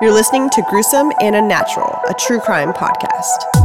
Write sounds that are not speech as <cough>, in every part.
You're listening to Gruesome and Unnatural, a true crime podcast.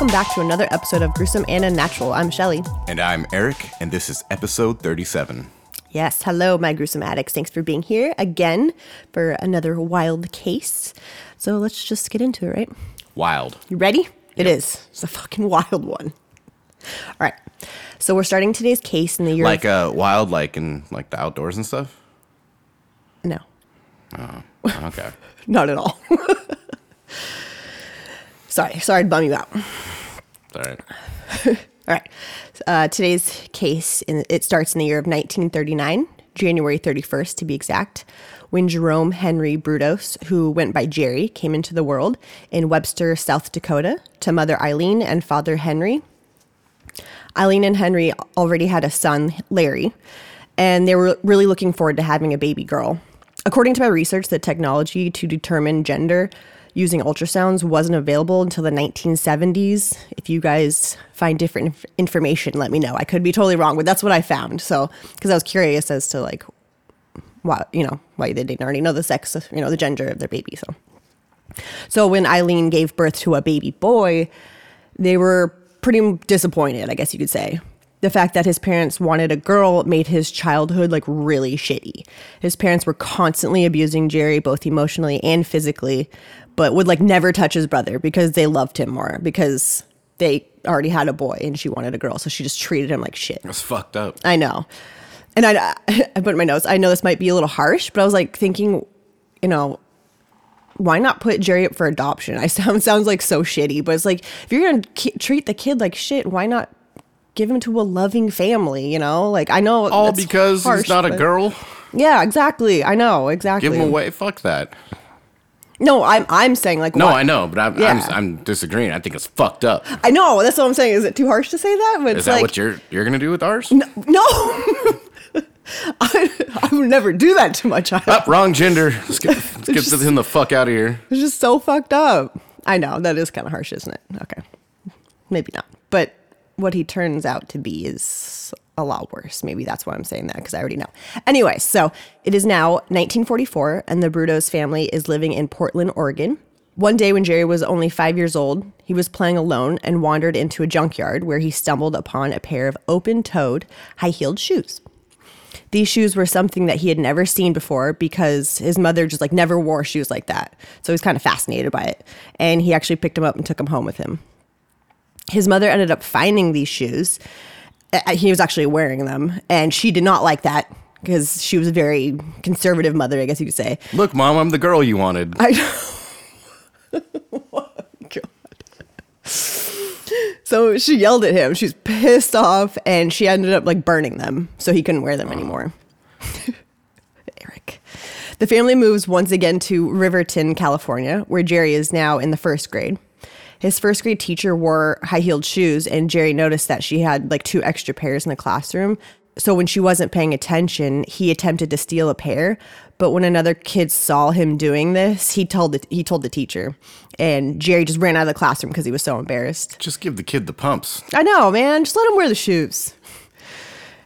Welcome back to another episode of Gruesome and Unnatural. I'm Shelly. And I'm Eric, and this is episode 37. Yes, hello, my gruesome addicts. Thanks for being here again for another wild case. So let's just get into it, right? Wild. You ready? It is. It's a fucking wild one. All right. So we're starting today's case in the year. Like uh, wild, like in like the outdoors and stuff? no, Oh, Okay. <laughs> not at all. <laughs> sorry, sorry to bum you out. All right. <laughs> All right. Uh, today's case, in, it starts in the year of 1939, January 31st to be exact, when Jerome Henry Brudos, who went by Jerry, came into the world in Webster, South Dakota, to mother Eileen and father Henry. Eileen and Henry already had a son, Larry, and they were really looking forward to having a baby girl. According to my research, the technology to determine gender using ultrasounds wasn't available until the 1970s. If you guys find different inf- information, let me know. I could be totally wrong, but that's what I found. So, because I was curious as to like, why you know why they didn't already know the sex, you know, the gender of their baby. So, so when Eileen gave birth to a baby boy, they were pretty disappointed, I guess you could say. The fact that his parents wanted a girl made his childhood like really shitty. His parents were constantly abusing Jerry both emotionally and physically, but would like never touch his brother because they loved him more because they already had a boy and she wanted a girl, so she just treated him like shit. That's fucked up. I know. And I, <laughs> I put in my notes, I know this might be a little harsh, but I was like thinking, you know, why not put Jerry up for adoption? I <laughs> sound sounds like so shitty, but it's like if you're gonna ki- treat the kid like shit, why not give him to a loving family? You know, like I know All because harsh, he's not a girl? Yeah, exactly. I know exactly. Give him away? Fuck that. No, I'm I'm saying like No, why- I know, but I'm, Yeah. I'm, I'm disagreeing. I think it's fucked up. I know that's what I'm saying. Is it too harsh to say that? But Is that like what you're you're gonna do with ours? no. <laughs> I, I would never do that to my child. Up, wrong gender. Let's get, <laughs> let's get him the fuck out of here. It's just so fucked up. I know that is kind of harsh, isn't it? Okay, maybe not. But what he turns out to be is a lot worse. Maybe that's why I'm saying that because I already know. Anyway, so it is now 1944, and the Brudos family is living in Portland, Oregon. One day, when Jerry was only five years old, he was playing alone and wandered into a junkyard where he stumbled upon a pair of open-toed, high-heeled shoes. These shoes were something that he had never seen before because his mother just like never wore shoes like that. So he was kind of fascinated by it. And he actually picked them up and took them home with him. His mother ended up finding these shoes. Uh, He was actually wearing them, and she did not like that because she was a very conservative mother, I guess you could say. Look, mom, I'm the girl you wanted. I know. <laughs> God. So she yelled at him. She's pissed off, and she ended up like burning them, so he couldn't wear them anymore. <laughs> Eric. The family moves once again to Riverton, California, where Jerry is now in the first grade. His first grade teacher wore high heeled shoes, and Jerry noticed that she had like two extra pairs in the classroom. So when she wasn't paying attention, he attempted to steal a pair. But when another kid saw him doing this, he told the, he told the teacher, and Jerry just ran out of the classroom because he was so embarrassed. Just give the kid the pumps. I know, man. Just let him wear the shoes.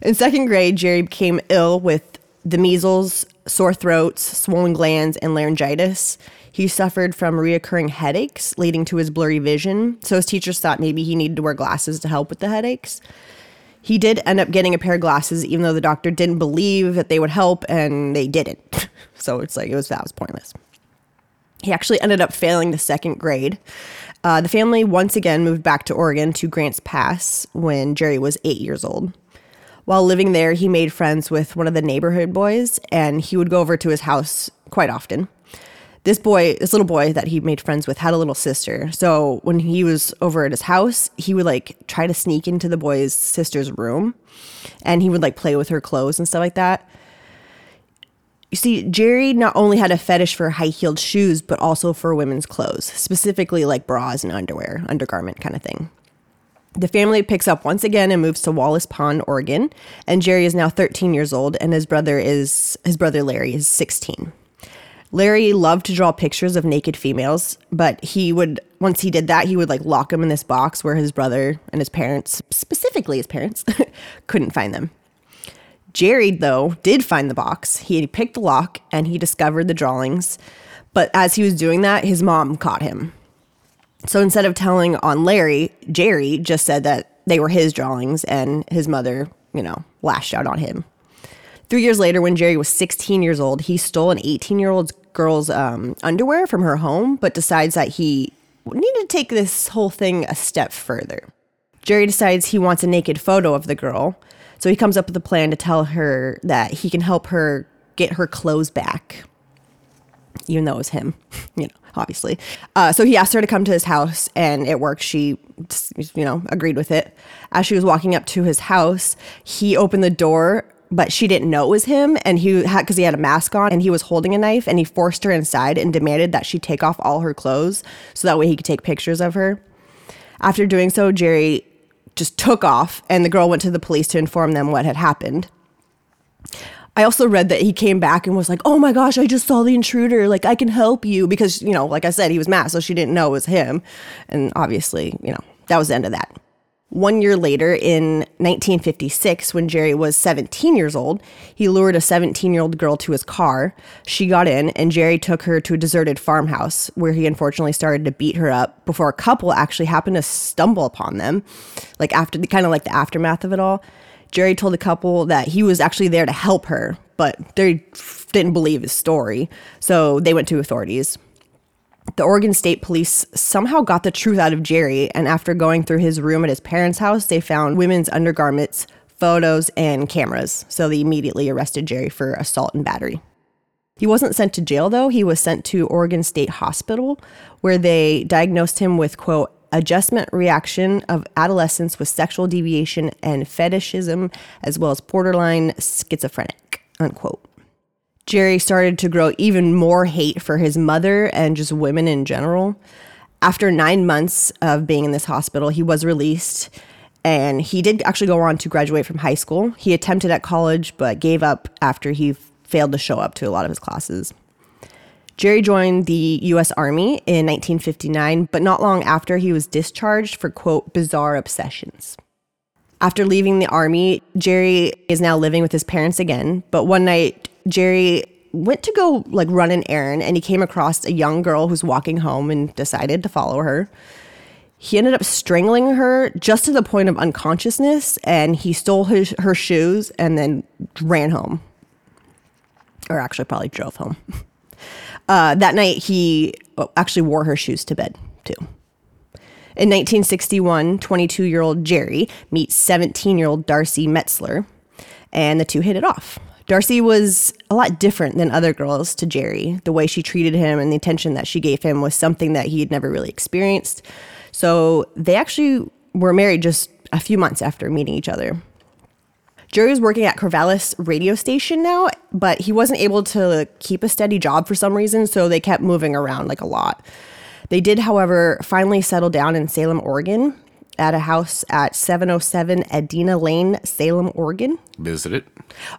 In second grade, Jerry became ill with the measles, sore throats, swollen glands, and laryngitis. He suffered from reoccurring headaches, leading to his blurry vision. So his teachers thought maybe he needed to wear glasses to help with the headaches. He did end up getting a pair of glasses, even though the doctor didn't believe that they would help, and they didn't. <laughs> So it's like it was that was pointless. He actually ended up failing the second grade. Uh, the family once again moved back to Oregon to Grants Pass when Jerry was eight years old. While living there, he made friends with one of the neighborhood boys, and he would go over to his house quite often. This boy, this little boy that he made friends with, had a little sister. So when he was over at his house, he would like try to sneak into the boy's sister's room, and he would like play with her clothes and stuff like that. You see, Jerry not only had a fetish for high heeled shoes, but also for women's clothes, specifically like bras and underwear, undergarment kind of thing. The family picks up once again and moves to Wallace Pond, Oregon, and Jerry is now 13 years old and his brother is his brother Larry is 16. Larry loved to draw pictures of naked females, but he would once he did that, he would like lock them in this box where his brother and his parents, specifically his parents, <laughs> couldn't find them. Jerry though did find the box. He picked the lock and he discovered the drawings, but as he was doing that, his mom caught him. So instead of telling on Larry, Jerry just said that they were his drawings and his mother, you know, lashed out on him. Three years later, when Jerry was 16 years old, he stole an 18 year old girl's um, underwear from her home, but decides that he needed to take this whole thing a step further. Jerry decides he wants a naked photo of the girl, so he comes up with a plan to tell her that he can help her get her clothes back even though it was him, <laughs> you know, obviously. Uh, so he asked her to come to his house and it worked. She, you know, agreed with it. As she was walking up to his house, he opened the door, but she didn't know it was him. And he had, because he had a mask on and he was holding a knife and he forced her inside and demanded that she take off all her clothes so that way he could take pictures of her. After doing so, Jerry just took off and the girl went to the police to inform them what had happened. I also read that he came back and was like, "Oh my gosh, I just saw the intruder. Like, I can help you." Because you know, like I said, he was masked, so she didn't know it was him. And obviously, you know, that was the end of that. One year later, in 1956, when Jerry was 17 years old, he lured a 17 year old girl to his car. She got in, and Jerry took her to a deserted farmhouse where he unfortunately started to beat her up before a couple actually happened to stumble upon them, like after the kind of like the aftermath of it all. Jerry told the couple that he was actually there to help her, but they didn't believe his story. So they went to authorities. The Oregon State Police somehow got the truth out of Jerry, and after going through his room at his parents' house, they found women's undergarments, photos, and cameras. So they immediately arrested Jerry for assault and battery. He wasn't sent to jail though. He was sent to Oregon State Hospital where they diagnosed him with quote adjustment reaction of adolescence with sexual deviation and fetishism, as well as borderline schizophrenic, unquote. Jerry started to grow even more hate for his mother and just women in general. After nine months of being in this hospital, he was released and he did actually go on to graduate from high school. He attempted at college but gave up after he failed to show up to a lot of his classes. Jerry joined the U.S. Army in 1959, but not long after he was discharged for, quote, bizarre obsessions. After leaving the Army, Jerry is now living with his parents again, but one night, Jerry went to go like run an errand and he came across a young girl who's walking home and decided to follow her. He ended up strangling her just to the point of unconsciousness and he stole his, her shoes and then ran home. Or actually, probably drove home. <laughs> Uh, that night, he actually wore her shoes to bed, too. In 1961, 22 year old Jerry meets 17 year old Darcy Metzler, and the two hit it off. Darcy was a lot different than other girls to Jerry. The way she treated him and the attention that she gave him was something that he had never really experienced. So they actually were married just a few months after meeting each other. Jerry was working at Corvallis radio station now, but he wasn't able to keep a steady job for some reason, so they kept moving around like a lot. They did, however, finally settle down in Salem, Oregon, at a house at 707 Edina Lane, Salem, Oregon. Visit it.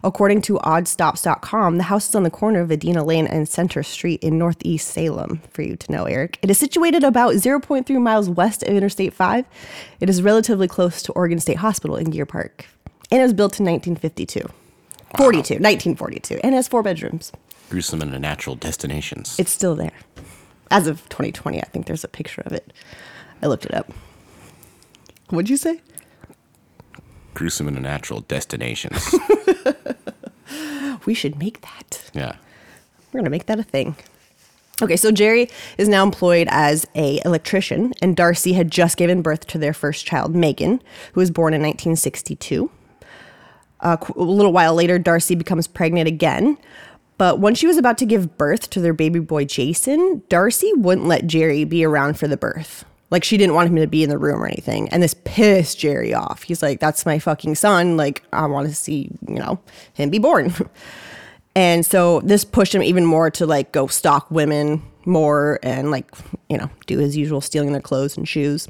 According to oddstops.com, the house is on the corner of Edina Lane and Center Street in Northeast Salem, for you to know, Eric. It is situated about 0.3 miles west of Interstate 5. It is relatively close to Oregon State Hospital in Deer Park and it was built in 1952. 42, 1942, and has four bedrooms. Gruesome and natural destinations. It's still there. As of 2020, I think there's a picture of it. I looked it up. What'd you say? Gruesome and natural destinations. <laughs> we should make that. Yeah. We're gonna make that a thing. Okay, so Jerry is now employed as a electrician, and Darcy had just given birth to their first child, Megan, who was born in 1962. Uh, a little while later, Darcy becomes pregnant again. But when she was about to give birth to their baby boy Jason, Darcy wouldn't let Jerry be around for the birth. Like she didn't want him to be in the room or anything. And this pissed Jerry off. He's like, that's my fucking son. Like, I want to see, you know, him be born. <laughs> and so this pushed him even more to like go stalk women more and like, you know, do his usual stealing their clothes and shoes.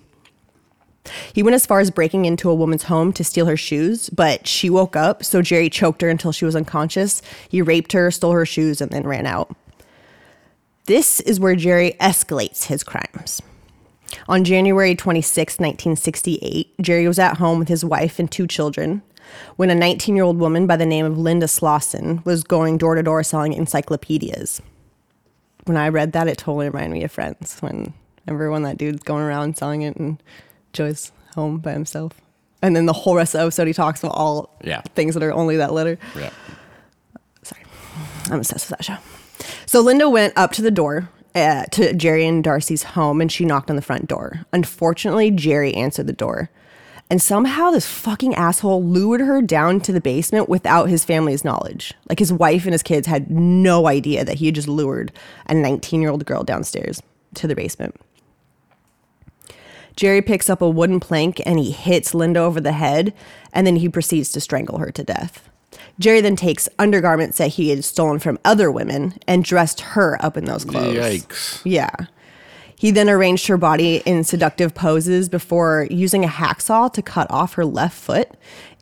He went as far as breaking into a woman's home to steal her shoes, but she woke up, so Jerry choked her until she was unconscious. He raped her, stole her shoes, and then ran out. This is where Jerry escalates his crimes. On January 26, 1968, Jerry was at home with his wife and two children when a 19 year old woman by the name of Linda Slawson was going door to door selling encyclopedias. When I read that, it totally reminded me of Friends when everyone that dude's going around selling it and Joey's home by himself. And then the whole rest of the episode, he talks about all Yeah. things that are only that letter. Yeah. Sorry. I'm obsessed with that show. So Linda went up to the door uh, to Jerry and Darcy's home and she knocked on the front door. Unfortunately, Jerry answered the door. And somehow this fucking asshole lured her down to the basement without his family's knowledge. Like his wife and his kids had no idea that he had just lured a 19 year old girl downstairs to the basement. Jerry picks up a wooden plank and he hits Linda over the head, and then he proceeds to strangle her to death. Jerry then takes undergarments that he had stolen from other women and dressed her up in those clothes. Yikes. Yeah. He then arranged her body in seductive poses before using a hacksaw to cut off her left foot,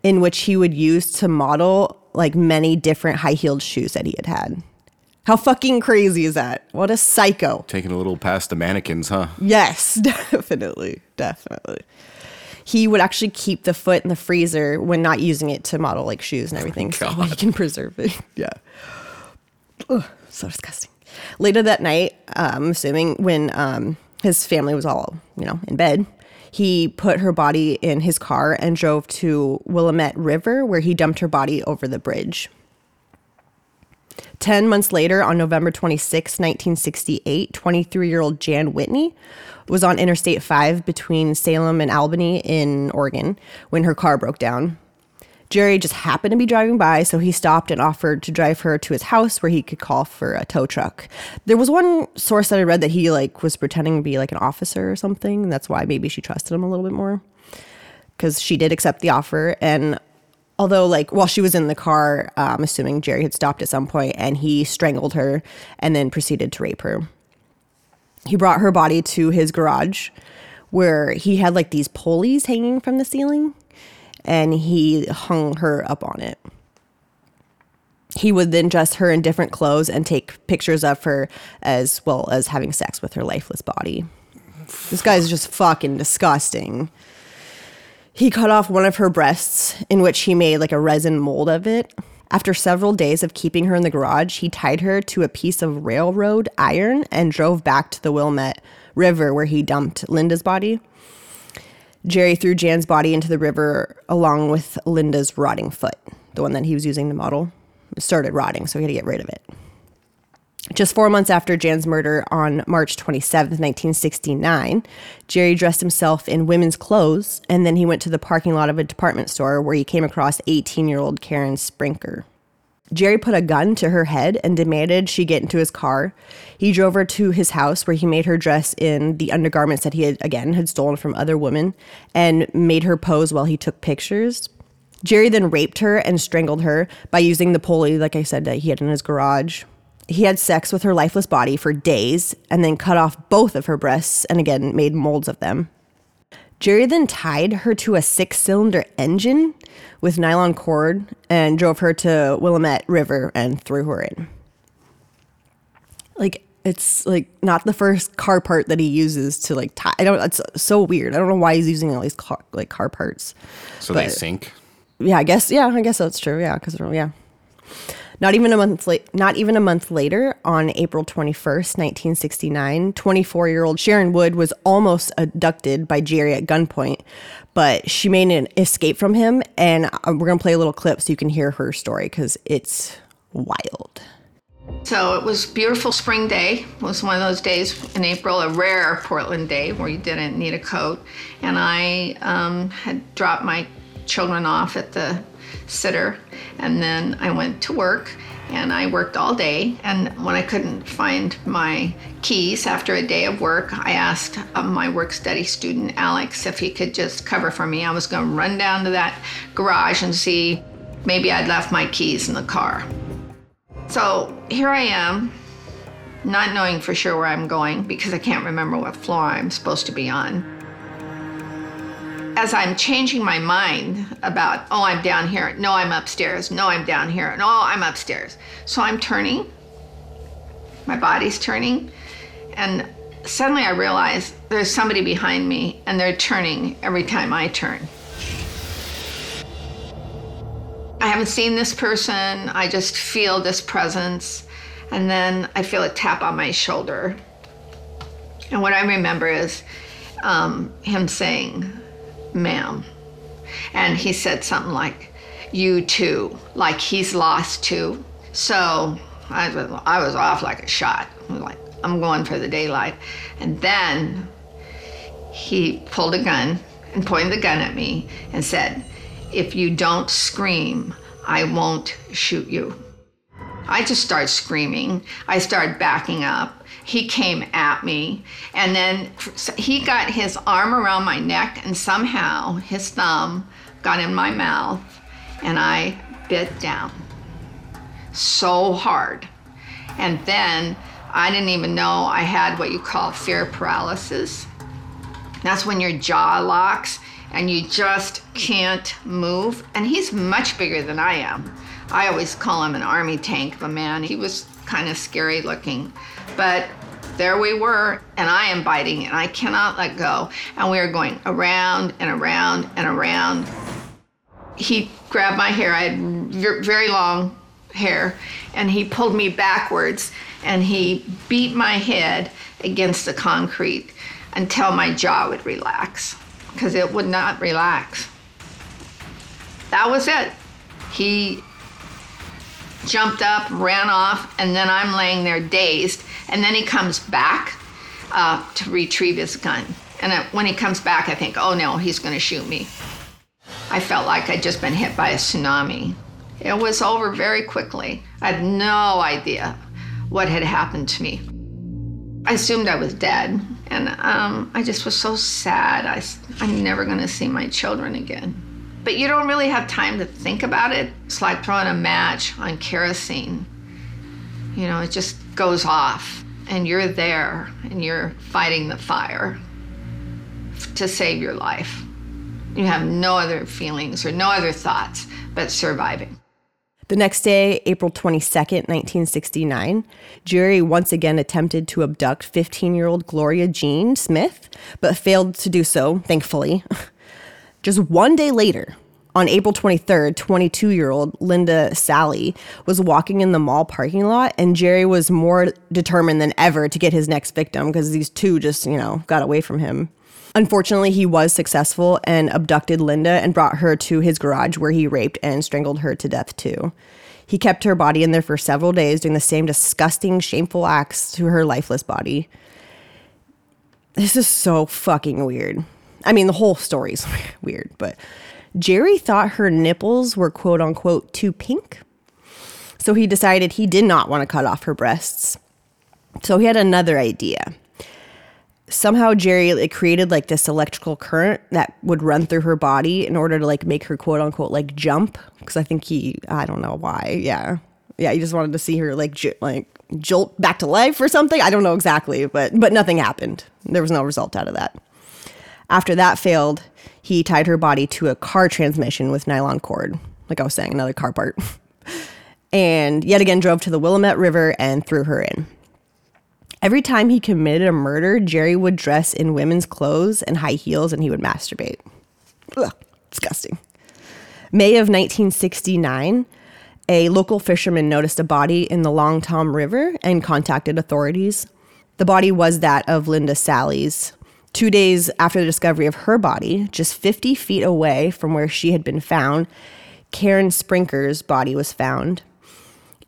in which he would use to model like many different high heeled shoes that he had had. How fucking crazy is that? What a psycho. Taking a little past the mannequins, huh? Yes, <laughs> definitely. Definitely. He would actually keep the foot in the freezer when not using it to model like shoes and everything so God. he can preserve it. <laughs> Yeah. Ugh, so disgusting. Later that night, I'm assuming when um, his family was all, you know, in bed, he put her body in his car and drove to Willamette River where he dumped her body over the bridge. 10 months later, on November 26, 1968, 23 year old Jan Whitney was on Interstate 5 between Salem and Albany in Oregon when her car broke down. Jerry just happened to be driving by, so he stopped and offered to drive her to his house where he could call for a tow truck. There was one source that I read that he like was pretending to be like an officer or something. and That's why maybe she trusted him a little bit more because she did accept the offer. And although, like, while she was in the car, uh, I'm assuming Jerry had stopped at some point and he strangled her and then proceeded to rape her. He brought her body to his garage where he had like these pulleys hanging from the ceiling and he hung her up on it. He would then dress her in different clothes and take pictures of her as well as having sex with her lifeless body. This guy's just fucking disgusting. He cut off one of her breasts, in which he made like a resin mold of it. After several days of keeping her in the garage, he tied her to a piece of railroad iron and drove back to the Willamette River where he dumped Linda's body. Jerry threw Jan's body into the river along with Linda's rotting foot, the one that he was using to model. It started rotting, so he had to get rid of it. Just four months after Jan's murder on March 27th, 1969, Jerry dressed himself in women's clothes and then he went to the parking lot of a department store where he came across 18 year old Karen Sprinker. Jerry put a gun to her head and demanded she get into his car. He drove her to his house where he made her dress in the undergarments that he had, again, had stolen from other women and made her pose while he took pictures. Jerry then raped her and strangled her by using the pulley, like I said, that he had in his garage. He had sex with her lifeless body for days and then cut off both of her breasts and again made molds of them. Jerry then tied her to a six cylinder engine with nylon cord and drove her to Willamette River and threw her in. Like, it's like not the first car part that he uses to like tie. I don't, it's so weird. I don't know why he's using all these car, like car parts. So they sink. Yeah, I guess. Yeah, I guess that's true. Yeah, because yeah. Not even a month. Not even a month later, on April 21st, 1969, 24-year-old Sharon Wood was almost abducted by Jerry at gunpoint, but she made an escape from him, and uh, we're gonna play a little clip so you can hear her story because it's wild. So it was beautiful spring day. It was one of those days in April, a rare Portland day where you didn't need a coat. And I um, had dropped my children off at the sitter, and then I went to work. And I worked all day. And when I couldn't find my keys after a day of work, I asked uh, my work study student Alex if he could just cover for me. I was going to run down to that garage and see maybe I'd left my keys in the car. So here I am, not knowing for sure where I'm going because I can't remember what floor I'm supposed to be on. As I'm changing my mind about, oh, I'm down here, no, I'm upstairs, no, I'm down here, no, I'm upstairs. So I'm turning, my body's turning, and suddenly I realize there's somebody behind me and they're turning every time I turn. I haven't seen this person, I just feel this presence, and then I feel a tap on my shoulder. And what I remember is um, him saying, ma'am. And he said something like, you too, like he's lost too. So I was, I was off like a shot. I was like, I'm going for the daylight. And then he pulled a gun and pointed the gun at me and said, If you don't scream, I won't shoot you. I just started screaming. I started backing up. He came at me, and then he got his arm around my neck, and somehow his thumb got in my mouth, and I bit down so hard. And then I didn't even know I had what you call fear paralysis. That's when your jaw locks and you just can't move. And he's much bigger than I am. I always call him an army tank of a man. He was kind of scary looking. But there we were, and I am biting, and I cannot let go. And we are going around and around and around. He grabbed my hair. I had very long hair, and he pulled me backwards and he beat my head against the concrete until my jaw would relax because it would not relax. That was it. He jumped up, ran off, and then I'm laying there dazed. And then he comes back uh, to retrieve his gun. And when he comes back, I think, oh no, he's going to shoot me. I felt like I'd just been hit by a tsunami. It was over very quickly. I had no idea what had happened to me. I assumed I was dead, and um, I just was so sad. I, I'm never going to see my children again. But you don't really have time to think about it. It's like throwing a match on kerosene. You know, it just goes off, and you're there, and you're fighting the fire to save your life. You have no other feelings or no other thoughts but surviving. The next day, April 22nd, 1969, Jerry once again attempted to abduct 15 year old Gloria Jean Smith, but failed to do so, thankfully. <laughs> Just one day later, on April 23rd, 22 year old Linda Salee was walking in the mall parking lot, and Jerry was more determined than ever to get his next victim because these two just, you know, got away from him. Unfortunately, he was successful and abducted Linda and brought her to his garage where he raped and strangled her to death too. He kept her body in there for several days, doing the same disgusting, shameful acts to her lifeless body. This is so fucking weird. I mean, the whole story's <laughs> weird, but Jerry thought her nipples were quote unquote too pink. So he decided he did not want to cut off her breasts. So he had another idea. Somehow Jerry it created like this electrical current that would run through her body in order to like make her quote unquote like jump. Because I think he I don't know why yeah. Yeah he just wanted to see her like j- like jolt back to life or something. I don't know exactly but but nothing happened. There was no result out of that. After that failed he tied her body to a car transmission with nylon cord like I was saying another car part <laughs> and yet again drove to the Willamette River and threw her in Every time he committed a murder, Jerry would dress in women's clothes and high heels and he would masturbate. Ugh, disgusting. May of 1969, a local fisherman noticed a body in the Long Tom River and contacted authorities. The body was that of Linda Salee's. Two days after the discovery of her body, just 50 feet away from where she had been found, Karen Sprinker's body was found.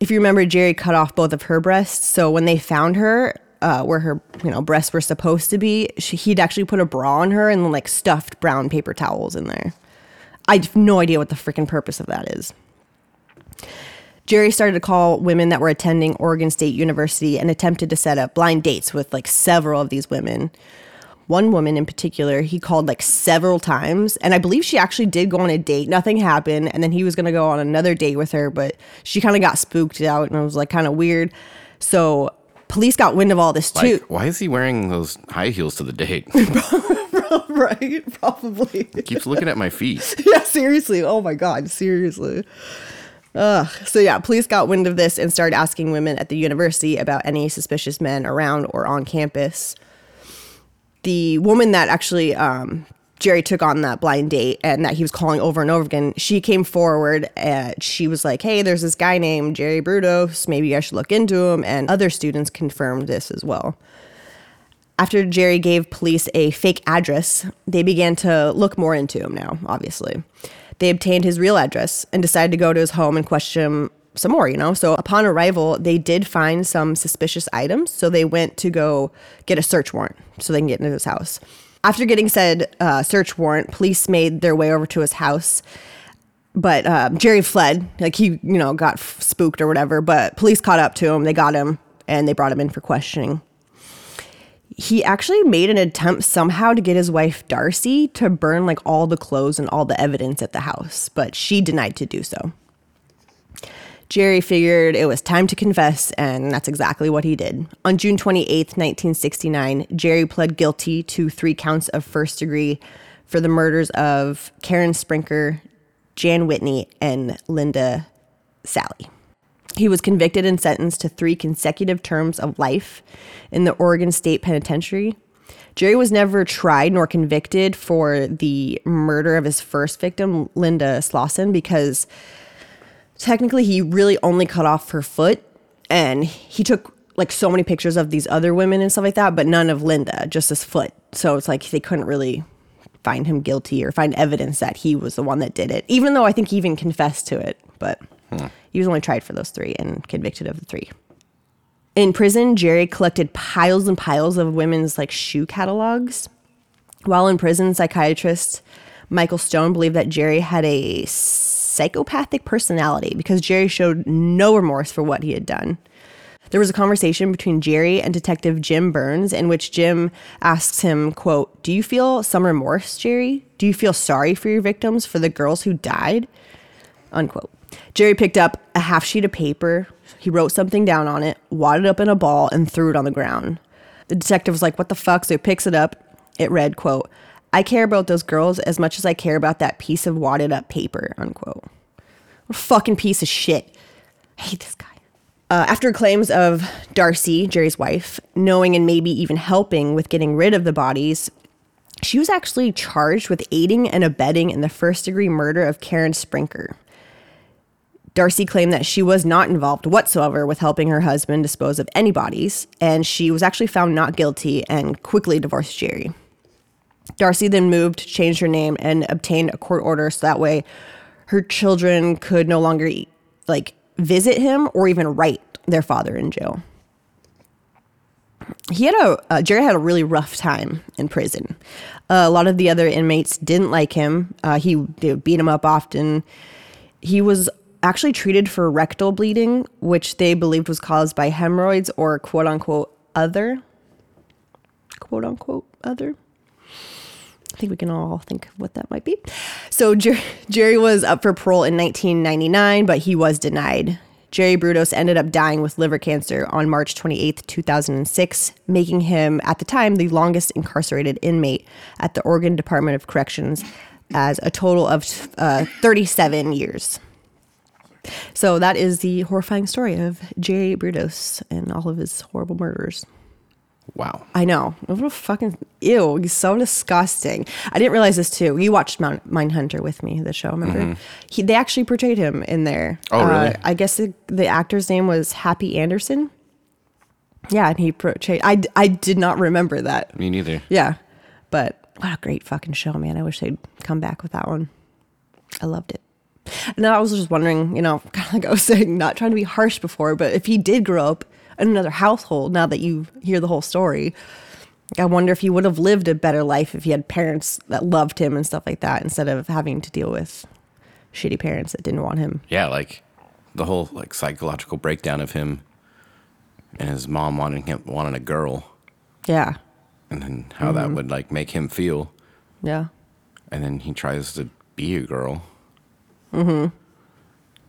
If you remember, Jerry cut off both of her breasts. So when they found her, uh, where her you know breasts were supposed to be, she, he'd actually put a bra on her and then like stuffed brown paper towels in there. I have no idea what the freaking purpose of that is. Jerry started to call women that were attending Oregon State University and attempted to set up blind dates with like several of these women. One woman in particular, he called like several times, and I believe she actually did go on a date. Nothing happened, and then he was gonna go on another date with her, but she kind of got spooked out and it was like kind of weird. So Police got wind of all this too. Like, why is he wearing those high heels to the date? <laughs> right? Probably. Keeps looking at my feet. <laughs> yeah, seriously. Oh my God, seriously. Ugh. So, yeah, police got wind of this and started asking women at the university about any suspicious men around or on campus. The woman that actually um, Jerry took on that blind date and that he was calling over and over again, she came forward and she was like, Hey, there's this guy named Jerry Brudos. Maybe I should look into him. And other students confirmed this as well. After Jerry gave police a fake address, they began to look more into him now, obviously. They obtained his real address and decided to go to his home and question him some more, you know? So upon arrival, they did find some suspicious items. So they went to go get a search warrant so they can get into his house. After getting said uh, search warrant, police made their way over to his house. But uh, Jerry fled, like he, you know, got f- spooked or whatever. But police caught up to him. They got him and they brought him in for questioning he actually made an attempt somehow to get his wife Darcy to burn like all the clothes and all the evidence at the house, but she denied to do so. Jerry figured it was time to confess, and that's exactly what he did. On June 28, 1969, Jerry pled guilty to three counts of first degree for the murders of Karen Sprinker, Jan Whitney, and Linda Salee. He was convicted and sentenced to three consecutive terms of life in the Oregon State Penitentiary. Jerry was never tried nor convicted for the murder of his first victim, Linda Slawson, because technically he really only cut off her foot and he took like so many pictures of these other women and stuff like that, but none of Linda, just his foot. So it's like they couldn't really find him guilty or find evidence that he was the one that did it, even though I think he even confessed to it. But hmm. he was only tried for those three and convicted of the three. In prison, Jerry collected piles and piles of women's like shoe catalogs. While in prison, psychiatrist Michael Stone believed that Jerry had a psychopathic personality because Jerry showed no remorse for what he had done. There was a conversation between Jerry and Detective Jim Burns in which Jim asks him, quote, "Do you feel some remorse, Jerry? Do you feel sorry for your victims, for the girls who died?" Unquote. Jerry picked up a half sheet of paper. He wrote something down on it, wadded up in a ball, and threw it on the ground. The detective was like, What the fuck? So he picks it up. It read, quote, I care about those girls as much as I care about that piece of wadded up paper, unquote. What a fucking piece of shit. I hate this guy. Uh, after claims of Darcy, Jerry's wife, knowing and maybe even helping with getting rid of the bodies, she was actually charged with aiding and abetting in the first degree murder of Karen Sprinker. Darcy claimed that she was not involved whatsoever with helping her husband dispose of any bodies, and she was actually found not guilty and quickly divorced Jerry. Darcy then moved, changed her name, and obtained a court order so that way her children could no longer like visit him or even write their father in jail. He had a uh, Jerry had a really rough time in prison. Uh, a lot of the other inmates didn't like him. Uh, he they would beat him up often. He was actually treated for rectal bleeding, which they believed was caused by hemorrhoids or quote unquote other. Quote unquote other. Think we can all think of what that might be. So Jer- Jerry was up for parole in 1999, but he was denied. Jerry Brudos ended up dying with liver cancer on March 28, 2006, making him, at the time, the longest incarcerated inmate at the Oregon Department of Corrections as a total of uh, 37 years. So that is the horrifying story of Jerry Brudos and all of his horrible murders. Wow. I know. What a fucking ew. He's so disgusting. I didn't realize this too. You watched Mount, Mindhunter with me, the show, remember? Mm-hmm. He, they actually portrayed him in there. Oh, really? Uh, I guess the, the, actor's name was Happy Anderson. Yeah, and he portrayed. I, I did not remember that. Me neither. Yeah. But what a great fucking show, man. I wish they'd come back with that one. I loved it. And I was just wondering, you know, <laughs> kind of like I was saying, not trying to be harsh before, but if he did grow up in another household, now that you hear the whole story, I wonder if he would have lived a better life if he had parents that loved him and stuff like that instead of having to deal with shitty parents that didn't want him. Yeah, like the whole like psychological breakdown of him and his mom wanting him wanting a girl. Yeah. And then how mm-hmm. that would like make him feel. Yeah. And then he tries to be a girl. Mm-hmm.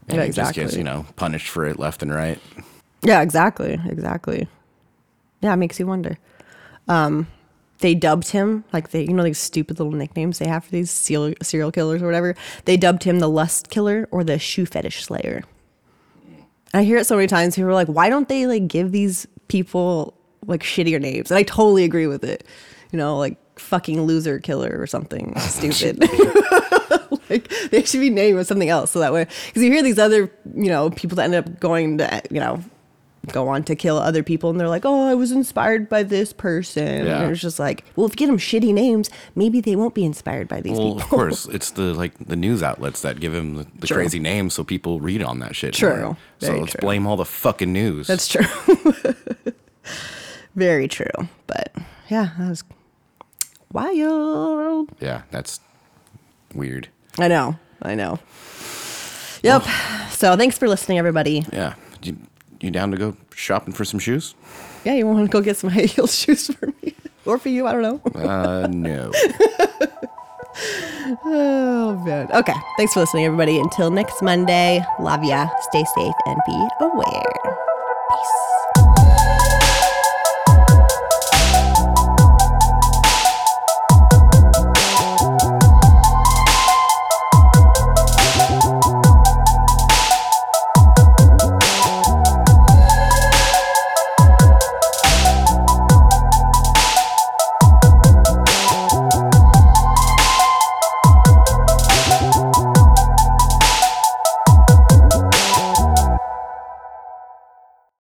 And yeah, he just gets, you know, punished for it left and right. Yeah, exactly. Exactly. Yeah, it makes you wonder. Um, they dubbed him like they, you know, these stupid little nicknames they have for these serial serial killers or whatever. They dubbed him the lust killer or the shoe fetish slayer. I hear it so many times. People are like, why don't they like give these people like shittier names? And I totally agree with it. You know, like fucking loser killer or something <laughs> stupid. <laughs> like they should be named with something else so that way because you hear these other you know people that end up going to you know go on to kill other people and they're like oh i was inspired by this person Yeah. and it's just like well if you get them shitty names maybe they won't be inspired by these Well, people of course, <laughs> it's the like the news outlets that give him the, the crazy names, so people read on that shit. True. more. So Very let's true. blame all the fucking news. that's true <laughs> very true but yeah that was wild yeah, that's weird. i know i know yep so thanks for listening everybody Yeah, you, you down to go shopping for some shoes? yeah you want to go get some <laughs> high heel shoes for me or for you i don't know Uh, no. <laughs> Oh man. Okay. Thanks for listening, everybody. Until next Monday, love ya. Stay safe and be aware.